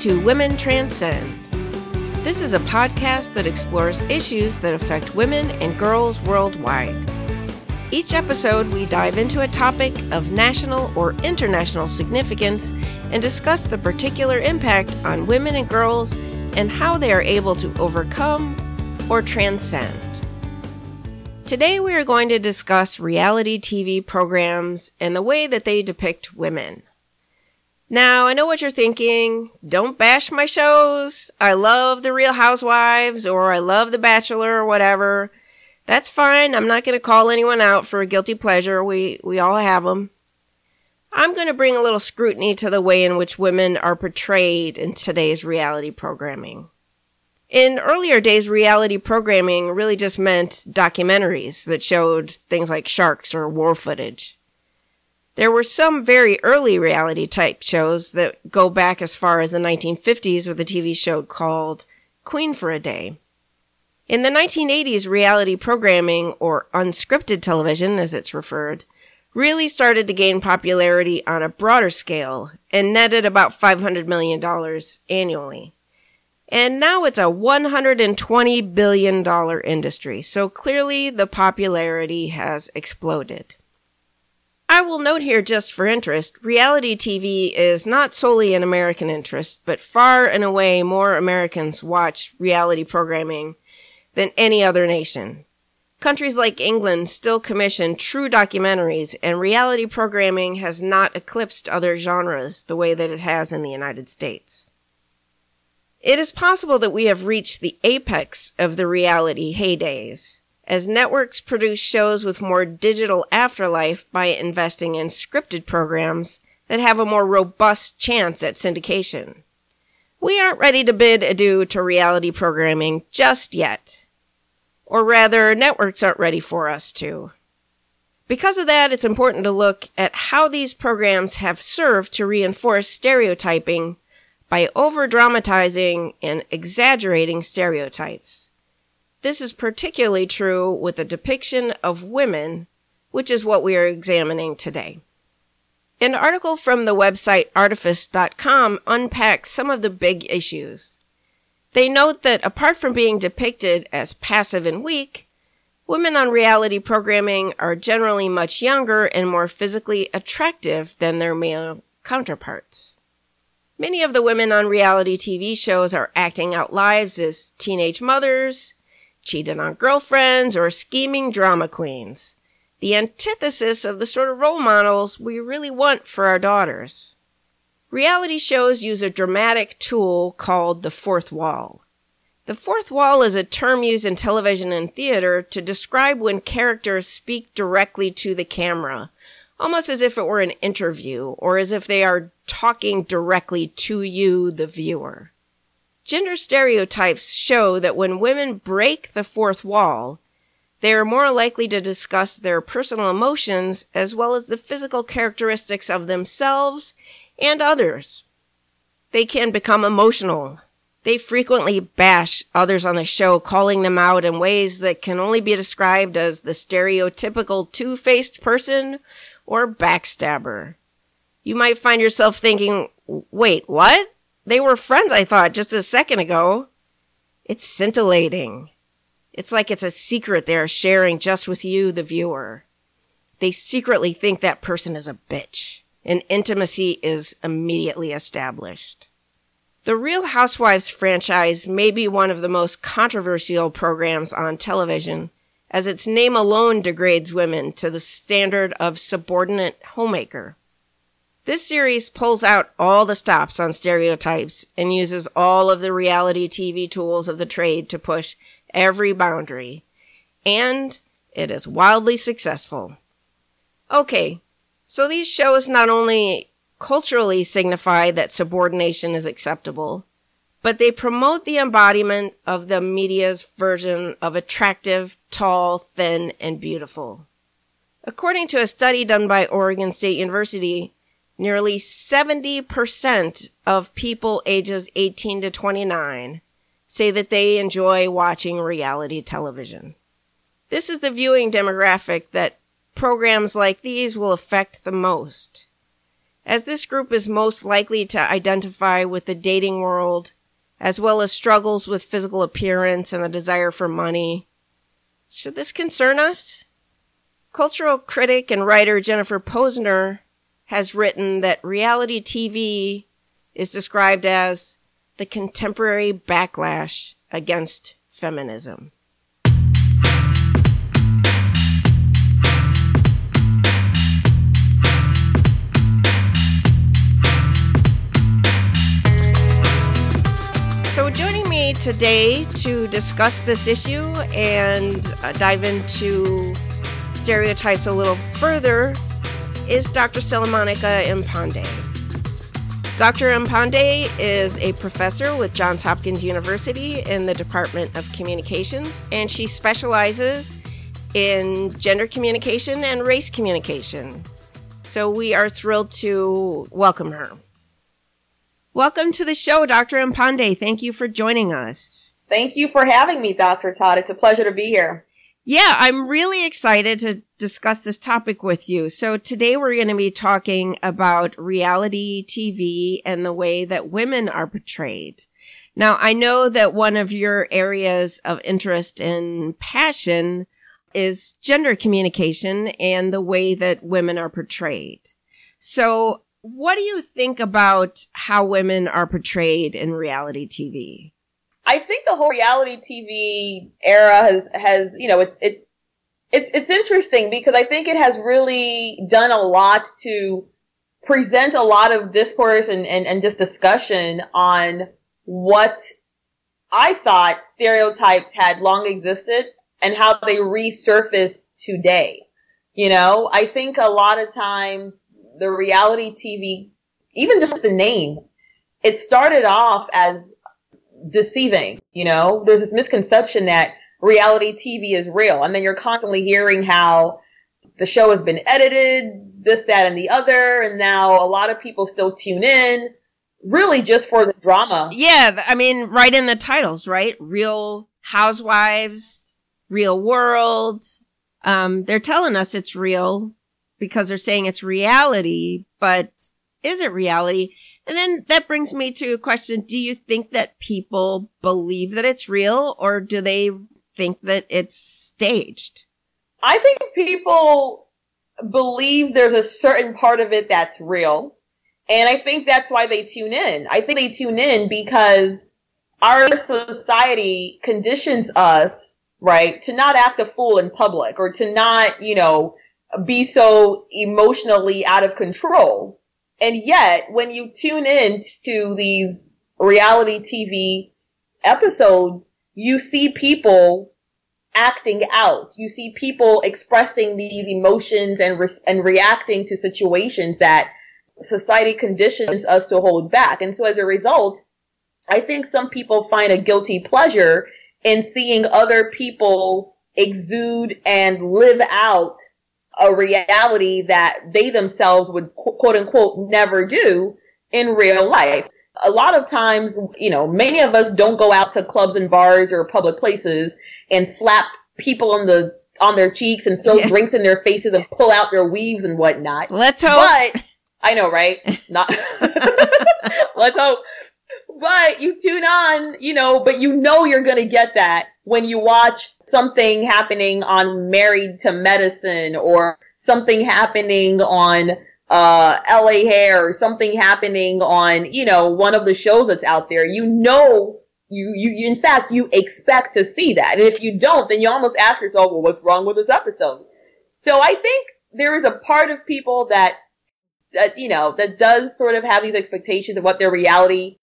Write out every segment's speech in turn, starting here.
to Women Transcend. This is a podcast that explores issues that affect women and girls worldwide. Each episode, we dive into a topic of national or international significance and discuss the particular impact on women and girls and how they are able to overcome or transcend. Today, we are going to discuss reality TV programs and the way that they depict women. Now, I know what you're thinking. Don't bash my shows. I love The Real Housewives or I love The Bachelor or whatever. That's fine. I'm not going to call anyone out for a guilty pleasure. We, we all have them. I'm going to bring a little scrutiny to the way in which women are portrayed in today's reality programming. In earlier days, reality programming really just meant documentaries that showed things like sharks or war footage. There were some very early reality type shows that go back as far as the 1950s with a TV show called Queen for a Day. In the 1980s, reality programming, or unscripted television as it's referred, really started to gain popularity on a broader scale and netted about $500 million annually. And now it's a $120 billion industry, so clearly the popularity has exploded. I will note here just for interest, reality TV is not solely an American interest, but far and away more Americans watch reality programming than any other nation. Countries like England still commission true documentaries, and reality programming has not eclipsed other genres the way that it has in the United States. It is possible that we have reached the apex of the reality heydays as networks produce shows with more digital afterlife by investing in scripted programs that have a more robust chance at syndication. We aren't ready to bid adieu to reality programming just yet. Or rather, networks aren't ready for us to. Because of that, it's important to look at how these programs have served to reinforce stereotyping by over dramatizing and exaggerating stereotypes. This is particularly true with the depiction of women, which is what we are examining today. An article from the website artifice.com unpacks some of the big issues. They note that apart from being depicted as passive and weak, women on reality programming are generally much younger and more physically attractive than their male counterparts. Many of the women on reality TV shows are acting out lives as teenage mothers, cheated on girlfriends, or scheming drama queens. The antithesis of the sort of role models we really want for our daughters. Reality shows use a dramatic tool called the fourth wall. The fourth wall is a term used in television and theater to describe when characters speak directly to the camera, almost as if it were an interview or as if they are talking directly to you, the viewer. Gender stereotypes show that when women break the fourth wall, they are more likely to discuss their personal emotions as well as the physical characteristics of themselves and others. They can become emotional. They frequently bash others on the show, calling them out in ways that can only be described as the stereotypical two faced person or backstabber. You might find yourself thinking, wait, what? They were friends, I thought, just a second ago. It's scintillating. It's like it's a secret they're sharing just with you, the viewer. They secretly think that person is a bitch, and intimacy is immediately established. The Real Housewives franchise may be one of the most controversial programs on television, as its name alone degrades women to the standard of subordinate homemaker. This series pulls out all the stops on stereotypes and uses all of the reality TV tools of the trade to push every boundary. And it is wildly successful. Okay, so these shows not only culturally signify that subordination is acceptable, but they promote the embodiment of the media's version of attractive, tall, thin, and beautiful. According to a study done by Oregon State University, nearly 70% of people ages 18 to 29 say that they enjoy watching reality television. This is the viewing demographic that programs like these will affect the most. as this group is most likely to identify with the dating world, as well as struggles with physical appearance and the desire for money. Should this concern us? Cultural critic and writer Jennifer Pozner has written that reality TV is described as the contemporary backlash against feminism. So, joining me today to discuss this issue and uh, dive into stereotypes a little further is Dr. Stella Monica Mpande. Dr. Mpande is a professor with Johns Hopkins University in the Department of Communications, and she specializes in gender communication and race communication. So we are thrilled to welcome her. Welcome to the show, Dr. Mpande. Thank you for joining us. Thank you for having me, Dr. Todd. It's a pleasure to be here. Yeah, I'm really excited to discuss this topic with you. So today we're going to be talking about reality TV and the way that women are portrayed. Now, I know that one of your areas of interest and passion is gender communication and the way that women are portrayed. So what do you think about how women are portrayed in reality TV? I think the whole reality TV era has has you know it, it it's it's interesting because I think it has really done a lot to present a lot of discourse and, and, and just discussion on what I thought stereotypes had long existed and how they resurface today. You know, I think a lot of times the reality TV, even just the name, it started off as deceiving. You know, there's this misconception that reality TV is real. And then you're constantly hearing how the show has been edited, this, that, and the other. And now a lot of people still tune in really just for the drama. Yeah. I mean, right in the titles, right? Real housewives, real world. Um, they're telling us it's real because they're saying it's reality, but is it reality? And then that brings me to a question. Do you think that people believe that it's real or do they think that it's staged? I think people believe there's a certain part of it that's real. And I think that's why they tune in. I think they tune in because our society conditions us, right, to not act a fool in public or to not, you know, be so emotionally out of control. And yet, when you tune in to these reality TV episodes, you see people acting out. You see people expressing these emotions and re- and reacting to situations that society conditions us to hold back. And so as a result, I think some people find a guilty pleasure in seeing other people exude and live out a reality that they themselves would quote unquote never do in real life. A lot of times, you know, many of us don't go out to clubs and bars or public places and slap people on the on their cheeks and throw yeah. drinks in their faces and pull out their weaves and whatnot. Let's hope. But I know, right? Not. let's hope. But you tune on, you know, but you know you're gonna get that when you watch something happening on Married to Medicine or something happening on uh, LA Hair or something happening on, you know, one of the shows that's out there. You know, you, you, you, in fact, you expect to see that. And if you don't, then you almost ask yourself, well, what's wrong with this episode? So I think there is a part of people that, that, you know, that does sort of have these expectations of what their reality,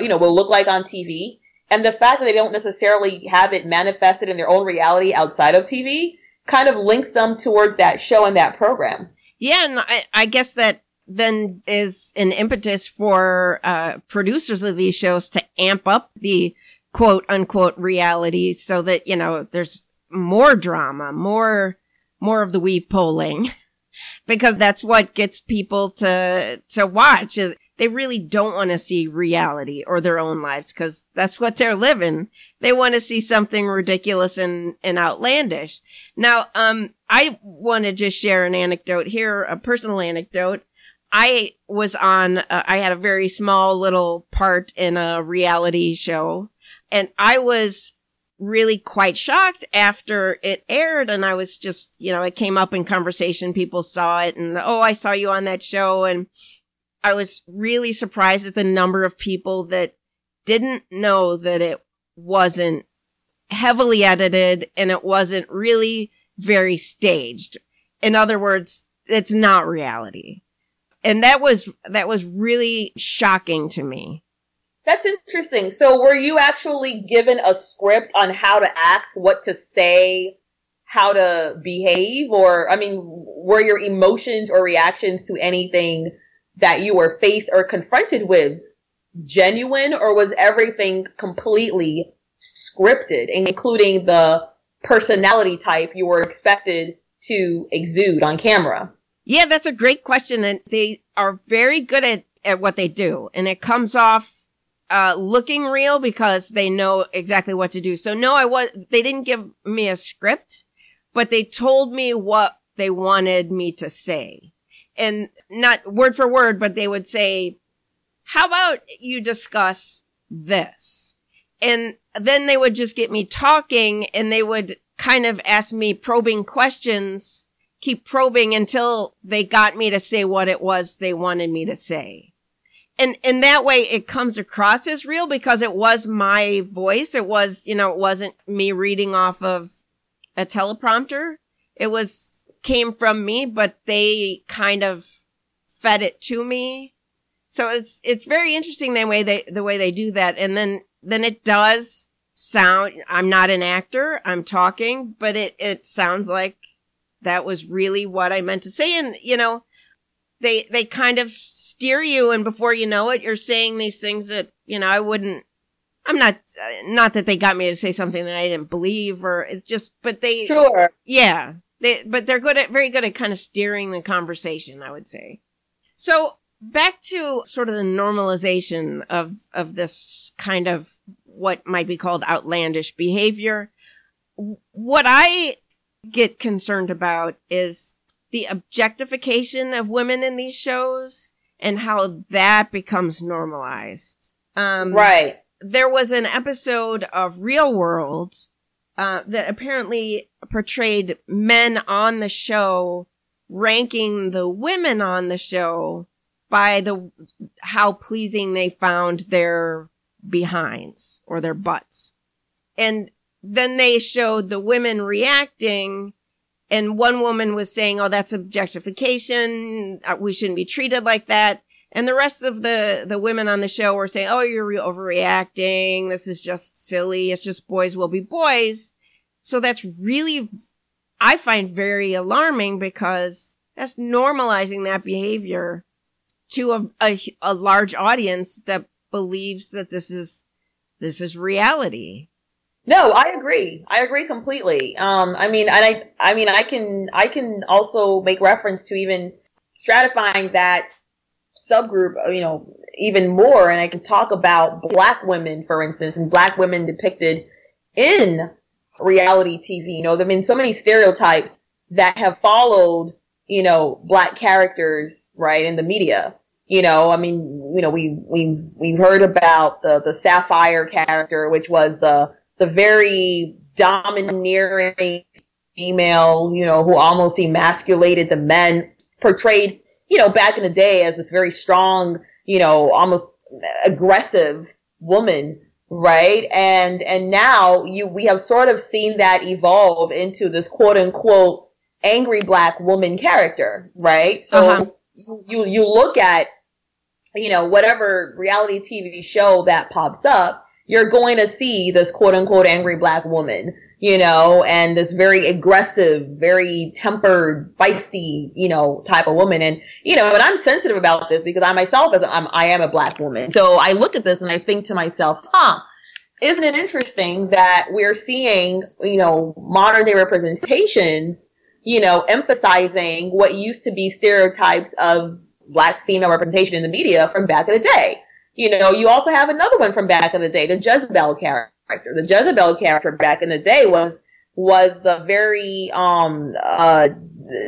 you know, will look like on TV. And the fact that they don't necessarily have it manifested in their own reality outside of TV kind of links them towards that show and that program. Yeah, and I, I guess that then is an impetus for uh, producers of these shows to amp up the quote unquote reality so that, you know, there's more drama, more, more of the weave polling because that's what gets people to, to watch is they really don't want to see reality or their own lives because that's what they're living. They want to see something ridiculous and, and outlandish. Now, um, I want to just share an anecdote here, a personal anecdote. I was on, uh, I had a very small little part in a reality show and I was really quite shocked after it aired and I was just, you know, it came up in conversation. People saw it and, oh, I saw you on that show. And I was really surprised at the number of people that didn't know that it wasn't heavily edited and it wasn't really very staged. In other words, it's not reality. And that was, that was really shocking to me. That's interesting. So were you actually given a script on how to act, what to say, how to behave? Or, I mean, were your emotions or reactions to anything that you were faced or confronted with genuine or was everything completely scripted, including the personality type you were expected to exude on camera? Yeah, that's a great question. And they are very good at, at what they do. And it comes off uh, looking real because they know exactly what to do. So no, I was, they didn't give me a script, but they told me what they wanted me to say. And not word for word, but they would say, how about you discuss this? And then they would just get me talking and they would kind of ask me probing questions, keep probing until they got me to say what it was they wanted me to say. And in that way it comes across as real because it was my voice. It was you know it wasn't me reading off of a teleprompter. It was came from me but they kind of fed it to me so it's it's very interesting the way they the way they do that and then then it does sound i'm not an actor i'm talking but it it sounds like that was really what i meant to say and you know they they kind of steer you and before you know it you're saying these things that you know I wouldn't I'm not not that they got me to say something that I didn't believe or it's just but they Sure. Yeah. They but they're good at very good at kind of steering the conversation, I would say. So back to sort of the normalization of of this kind of what might be called outlandish behavior. What I get concerned about is the objectification of women in these shows and how that becomes normalized. Um, right. There was an episode of Real World uh, that apparently portrayed men on the show ranking the women on the show by the how pleasing they found their behinds or their butts. And then they showed the women reacting and one woman was saying, "Oh, that's objectification. Uh, we shouldn't be treated like that." And the rest of the the women on the show were saying, "Oh, you're overreacting. This is just silly. It's just boys will be boys." So that's really I find very alarming because that's normalizing that behavior to a, a, a large audience that believes that this is this is reality. No, I agree. I agree completely. Um, I mean, and I, I mean, I can, I can also make reference to even stratifying that subgroup, uh, you know, even more. And I can talk about black women, for instance, and black women depicted in reality TV. You know, there have been so many stereotypes that have followed, you know, black characters, right, in the media. You know, I mean, you know, we, we, we've heard about the, the Sapphire character, which was the, the very domineering female, you know, who almost emasculated the men, portrayed, you know, back in the day as this very strong, you know, almost aggressive woman, right? And and now you we have sort of seen that evolve into this quote unquote angry black woman character, right? So uh-huh. you, you you look at you know whatever reality TV show that pops up you're going to see this quote unquote angry black woman, you know, and this very aggressive, very tempered, feisty, you know, type of woman. And, you know, and I'm sensitive about this because I myself, as I'm, I am a black woman. So I look at this and I think to myself, huh, isn't it interesting that we're seeing, you know, modern day representations, you know, emphasizing what used to be stereotypes of black female representation in the media from back in the day. You know, you also have another one from back in the day, the Jezebel character. The Jezebel character back in the day was was the very um uh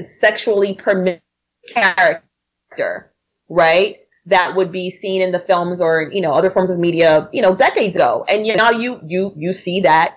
sexually permissive character. right? That would be seen in the films or, you know, other forms of media, you know, decades ago. And you know, you, you, you see that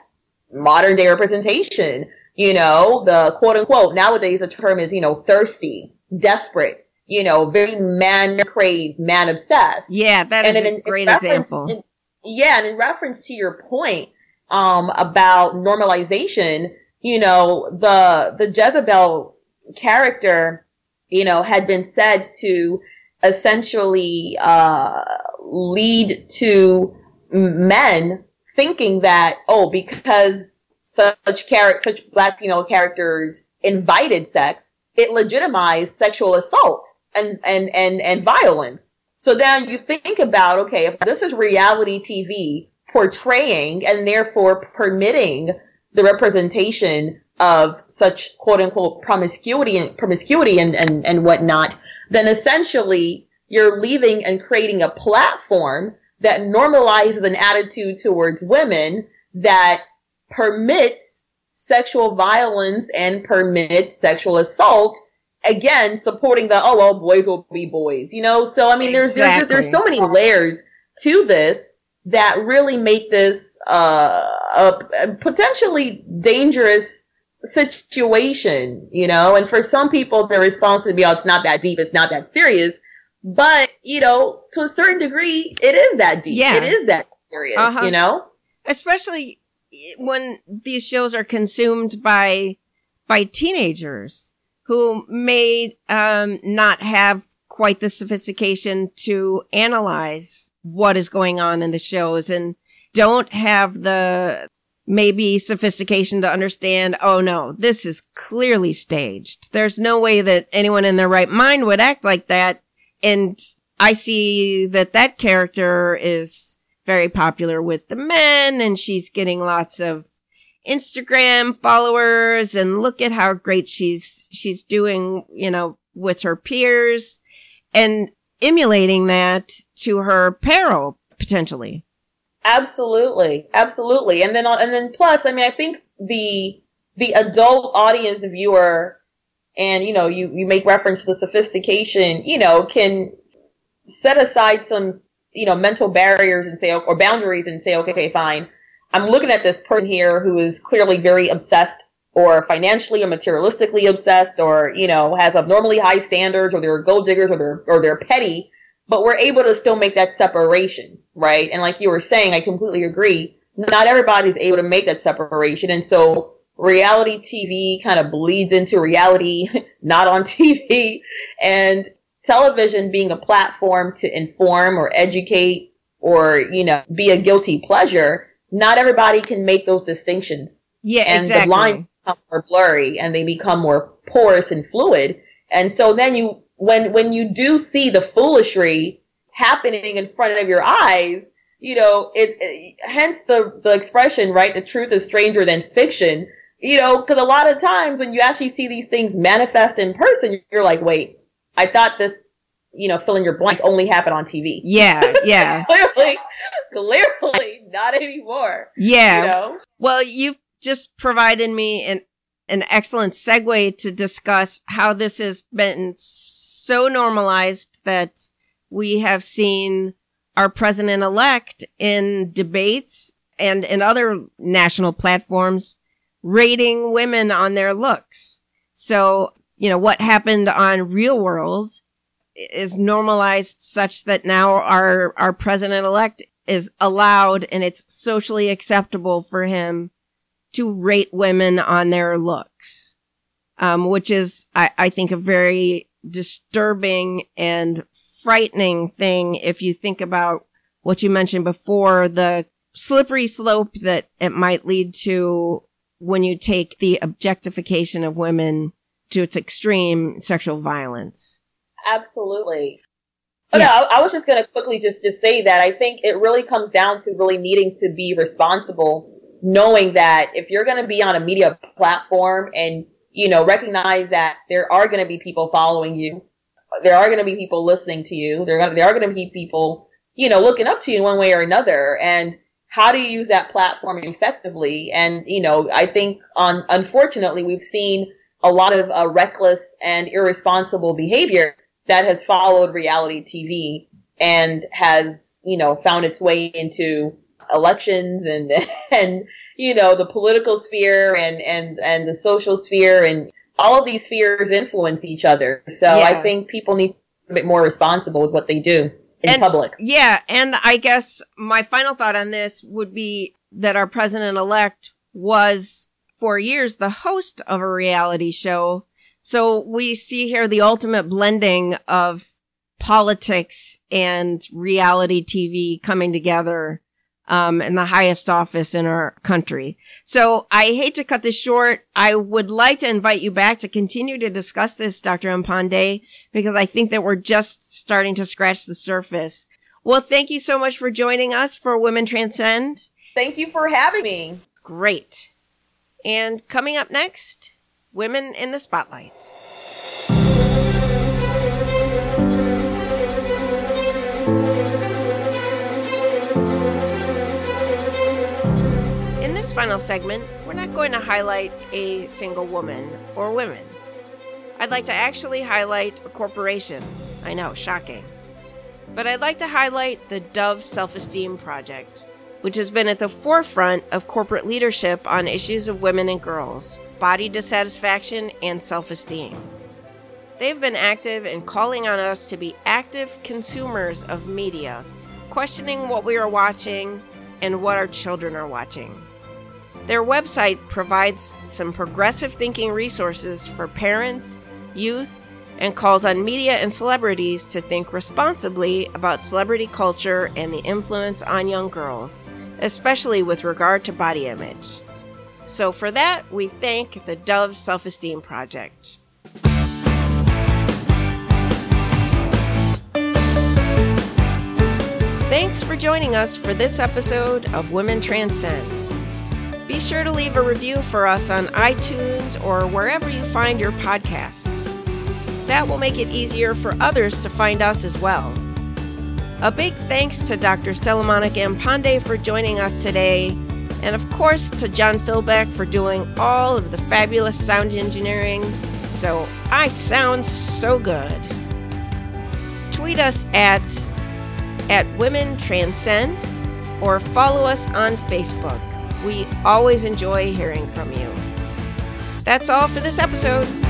modern day representation, you know, the quote unquote, nowadays the term is, you know, thirsty, desperate, you know, very man crazed, man obsessed. Yeah, that is and a in, great example. In, yeah, and in reference to your point, um, about normalization, you know, the, the Jezebel character, you know, had been said to essentially, uh, lead to men thinking that, oh, because such character, such black female characters invited sex, it legitimized sexual assault and, and, and, and violence. So then you think about, okay, if this is reality TV portraying and therefore permitting the representation of such quote unquote promiscuity and promiscuity and, and, and whatnot, then essentially you're leaving and creating a platform that normalizes an attitude towards women that permits sexual violence and permits sexual assault again supporting the oh well boys will be boys you know so i mean there's exactly. there's, there's so many layers to this that really make this uh, a potentially dangerous situation, you know, and for some people, the response would be, oh, it's not that deep, it's not that serious. But, you know, to a certain degree, it is that deep. Yeah. It is that serious, uh-huh. you know? Especially when these shows are consumed by, by teenagers who may, um, not have quite the sophistication to analyze what is going on in the shows and don't have the maybe sophistication to understand, oh no, this is clearly staged. There's no way that anyone in their right mind would act like that. And I see that that character is very popular with the men and she's getting lots of Instagram followers and look at how great she's, she's doing, you know, with her peers and emulating that to her peril potentially. Absolutely, absolutely, and then and then plus, I mean, I think the the adult audience viewer, and you know, you you make reference to the sophistication, you know, can set aside some you know mental barriers and say or boundaries and say, okay, okay, fine. I'm looking at this person here who is clearly very obsessed or financially or materialistically obsessed or, you know, has abnormally high standards or they're gold diggers or they're, or they're petty but we're able to still make that separation, right? And like you were saying, I completely agree. Not everybody's able to make that separation. And so reality TV kind of bleeds into reality, not on TV and television being a platform to inform or educate or, you know, be a guilty pleasure. Not everybody can make those distinctions. Yeah, and exactly. the lines become more blurry and they become more porous and fluid. And so then you when when you do see the foolishry happening in front of your eyes, you know, it, it hence the the expression, right? The truth is stranger than fiction. You know, because a lot of times when you actually see these things manifest in person, you're like, wait, I thought this, you know, filling your blank only happened on TV. Yeah, yeah. clearly, clearly not anymore. Yeah. You know? Well, you've just provided me an an excellent segue to discuss how this has been so normalized that we have seen our president elect in debates and in other national platforms rating women on their looks. So, you know, what happened on real world is normalized such that now our, our president elect is allowed and it's socially acceptable for him to rate women on their looks. Um, which is, I, I think a very disturbing and frightening thing if you think about what you mentioned before, the slippery slope that it might lead to when you take the objectification of women to its extreme sexual violence. Absolutely. Oh, yeah. no, I, I was just going to quickly just, just say that I think it really comes down to really needing to be responsible, knowing that if you're going to be on a media platform and you know, recognize that there are going to be people following you. There are going to be people listening to you. There are going to, there are going to be people, you know, looking up to you in one way or another. And how do you use that platform effectively? And, you know, I think on, unfortunately, we've seen a lot of uh, reckless and irresponsible behavior that has followed reality TV and has, you know, found its way into elections and, and, you know, the political sphere and, and, and the social sphere and all of these spheres influence each other. So yeah. I think people need to be a bit more responsible with what they do in and, public. Yeah. And I guess my final thought on this would be that our president elect was for years the host of a reality show. So we see here the ultimate blending of politics and reality TV coming together um, in the highest office in our country. So I hate to cut this short. I would like to invite you back to continue to discuss this, Dr. Mpande, because I think that we're just starting to scratch the surface. Well, thank you so much for joining us for Women Transcend. Thank you for having me. Great. And coming up next, Women in the Spotlight. In this final segment, we're not going to highlight a single woman or women. I'd like to actually highlight a corporation. I know, shocking. But I'd like to highlight the Dove Self Esteem Project which has been at the forefront of corporate leadership on issues of women and girls, body dissatisfaction, and self esteem. They've been active in calling on us to be active consumers of media, questioning what we are watching and what our children are watching. Their website provides some progressive thinking resources for parents, youth, and calls on media and celebrities to think responsibly about celebrity culture and the influence on young girls, especially with regard to body image. So, for that, we thank the Dove Self Esteem Project. Thanks for joining us for this episode of Women Transcend. Be sure to leave a review for us on iTunes or wherever you find your podcasts. That will make it easier for others to find us as well. A big thanks to Dr. Stella Monica Mpande for joining us today, and of course to John Philbeck for doing all of the fabulous sound engineering so I sound so good. Tweet us at at Women Transcend or follow us on Facebook. We always enjoy hearing from you. That's all for this episode.